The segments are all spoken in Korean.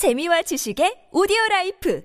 재미와 지식의 오디오 라이프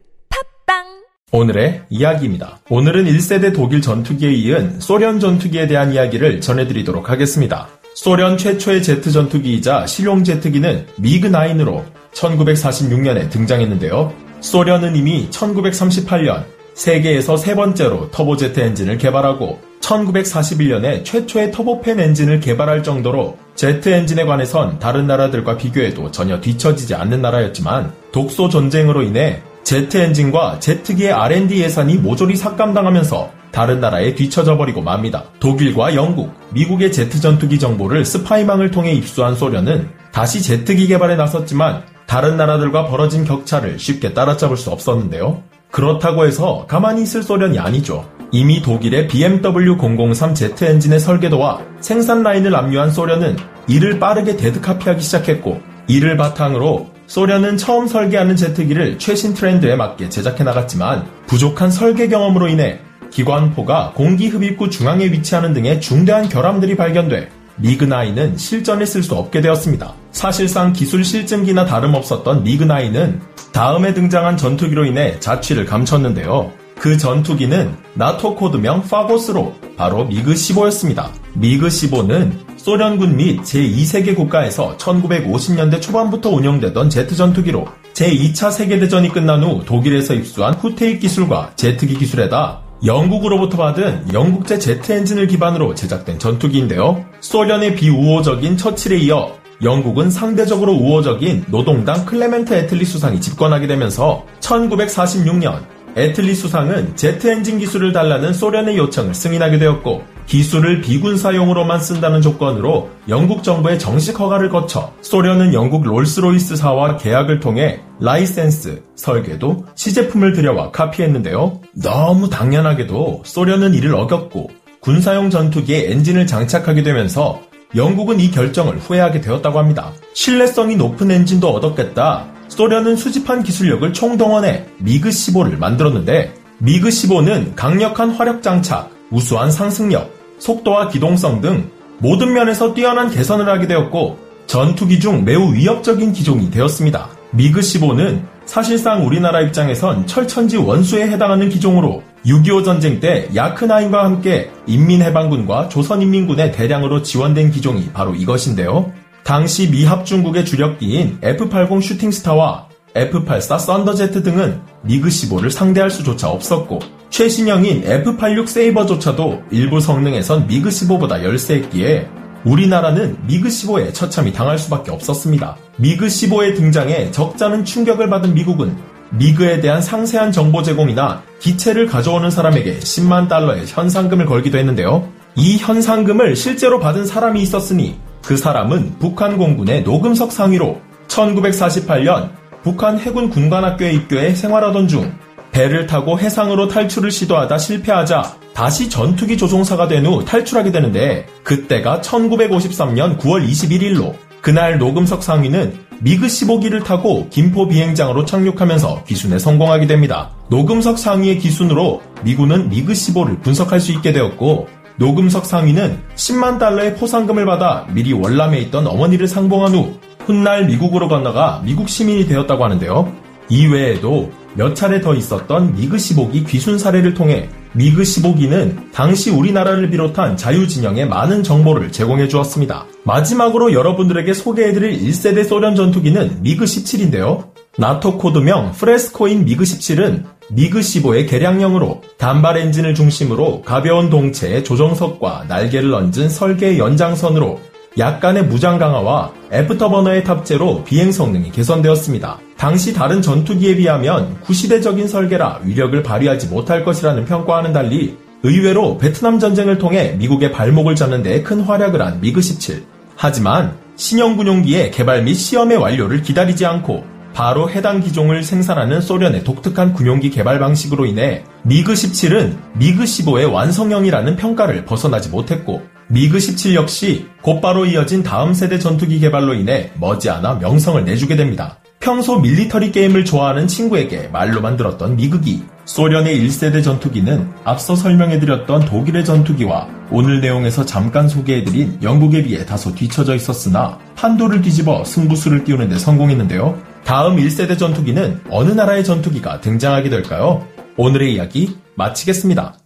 팟빵 오늘의 이야기입니다. 오늘은 1세대 독일 전투기에 이은 소련 전투기에 대한 이야기를 전해드리도록 하겠습니다. 소련 최초의 제트 전투기이자 실용 제트기는 미그9으로 1946년에 등장했는데요. 소련은 이미 1938년 세계에서 세 번째로 터보제트 엔진을 개발하고 1941년에 최초의 터보팬 엔진을 개발할 정도로 제트 엔진에 관해선 다른 나라들과 비교해도 전혀 뒤처지지 않는 나라였지만 독소 전쟁으로 인해 제트 엔진과 제트기의 R&D 예산이 모조리 삭감당하면서 다른 나라에 뒤처져 버리고 맙니다. 독일과 영국, 미국의 제트 전투기 정보를 스파이망을 통해 입수한 소련은 다시 제트기 개발에 나섰지만 다른 나라들과 벌어진 격차를 쉽게 따라잡을 수 없었는데요. 그렇다고 해서 가만히 있을 소련이 아니죠. 이미 독일의 BMW 003Z 엔진의 설계도와 생산 라인을 압류한 소련은 이를 빠르게 데드카피하기 시작했고 이를 바탕으로 소련은 처음 설계하는 제트기를 최신 트렌드에 맞게 제작해 나갔지만 부족한 설계 경험으로 인해 기관포가 공기 흡입구 중앙에 위치하는 등의 중대한 결함들이 발견돼 미그9은 실전에 쓸 수 없게 되었습니다. 사실상 기술 실증기나 다름없었던 미그9은 다음에 등장한 전투기로 인해 자취를 감췄는데요. 그 전투기는 나토 코드명 파곳으로 바로 미그15였습니다. 미그15는 소련군 및 제2세계 국가에서 1950년대 초반부터 운영되던 제트 전투기로 제2차 세계대전이 끝난 후 독일에서 입수한 후퇴익 기술과 제트기 기술에다 영국으로부터 받은 영국제 제트 엔진을 기반으로 제작된 전투기인데요. 소련의 비우호적인 처칠에 이어 영국은 상대적으로 우호적인 노동당 클레멘트 애틀리 수상이 집권하게 되면서 1946년 애틀리 수상은 제트 엔진 기술을 달라는 소련의 요청을 승인하게 되었고 기술을 비군사용으로만 쓴다는 조건으로 영국 정부의 정식 허가를 거쳐 소련은 영국 롤스로이스사와 계약을 통해 라이센스, 설계도, 시제품을 들여와 카피했는데요. 너무 당연하게도 소련은 이를 어겼고 군사용 전투기에 엔진을 장착하게 되면서 영국은 이 결정을 후회하게 되었다고 합니다. 신뢰성이 높은 엔진도 얻었겠다. 소련은 수집한 기술력을 총동원해 미그15를 만들었는데 미그15는 강력한 화력 장착, 우수한 상승력, 속도와 기동성 등 모든 면에서 뛰어난 개선을 하게 되었고 전투기 중 매우 위협적인 기종이 되었습니다. 미그15는 사실상 우리나라 입장에선 철천지 원수에 해당하는 기종으로 6.25 전쟁 때 야크나인과 함께 인민해방군과 조선인민군에 대량으로 지원된 기종이 바로 이것인데요. 당시 미합 중국의 주력기인 F-80 슈팅스타와 F-84 썬더제트 등은 미그15를 상대할 수조차 없었고 최신형인 F-86 세이버조차도 일부 성능에선 미그15보다 열세했기에 우리나라는 미그15에 처참히 당할 수밖에 없었습니다. 미그15의 등장에 적잖은 충격을 받은 미국은 미그에 대한 상세한 정보 제공이나 기체를 가져오는 사람에게 10만 달러의 현상금을 걸기도 했는데요. 이 현상금을 실제로 받은 사람이 있었으니 그 사람은 북한 공군의 노금석 상위로 1948년 북한 해군 군관학교에 입교해 생활하던 중 배를 타고 해상으로 탈출을 시도하다 실패하자 다시 전투기 조종사가 된 후 탈출하게 되는데 그때가 1953년 9월 21일로 그날 노금석 상위는 미그 15기를 타고 김포 비행장으로 착륙하면서 기순에 성공하게 됩니다. 노금석 상위의 기순으로 미군은 미그 15를 분석할 수 있게 되었고 노금석 상위는 10만 달러의 포상금을 받아 미리 월남에 있던 어머니를 상봉한 후 훗날 미국으로 건너가 미국 시민이 되었다고 하는데요. 이외에도 몇 차례 더 있었던 미그 15기 귀순 사례를 통해 미그 15기는 당시 우리나라를 비롯한 자유진영에 많은 정보를 제공해 주었습니다. 마지막으로 여러분들에게 소개해드릴 1세대 소련 전투기는 미그 17인데요. 나토 코드명 프레스코인 미그 17은 미그 15의 개량형으로 단발 엔진을 중심으로 가벼운 동체에 조정석과 날개를 얹은 설계의 연장선으로 약간의 무장 강화와 애프터버너의 탑재로 비행 성능이 개선되었습니다. 당시 다른 전투기에 비하면 구시대적인 설계라 위력을 발휘하지 못할 것이라는 평가와는 달리 의외로 베트남 전쟁을 통해 미국의 발목을 잡는 데 큰 활약을 한 미그 17. 하지만 신형 군용기의 개발 및 시험의 완료를 기다리지 않고 바로 해당 기종을 생산하는 소련의 독특한 군용기 개발 방식으로 인해 미그 17은 미그 15의 완성형이라는 평가를 벗어나지 못했고 미그 17 역시 곧바로 이어진 다음 세대 전투기 개발로 인해 머지않아 명성을 내주게 됩니다. 평소 밀리터리 게임을 좋아하는 친구에게 말로 만 들었던 미그기. 소련의 1세대 전투기는 앞서 설명해드렸던 독일의 전투기와 오늘 내용에서 잠깐 소개해드린 영국에 비해 다소 뒤처져 있었으나 판도를 뒤집어 승부수를 띄우는 데 성공했는데요. 다음 1세대 전투기는 어느 나라의 전투기가 등장하게 될까요? 오늘의 이야기 마치겠습니다.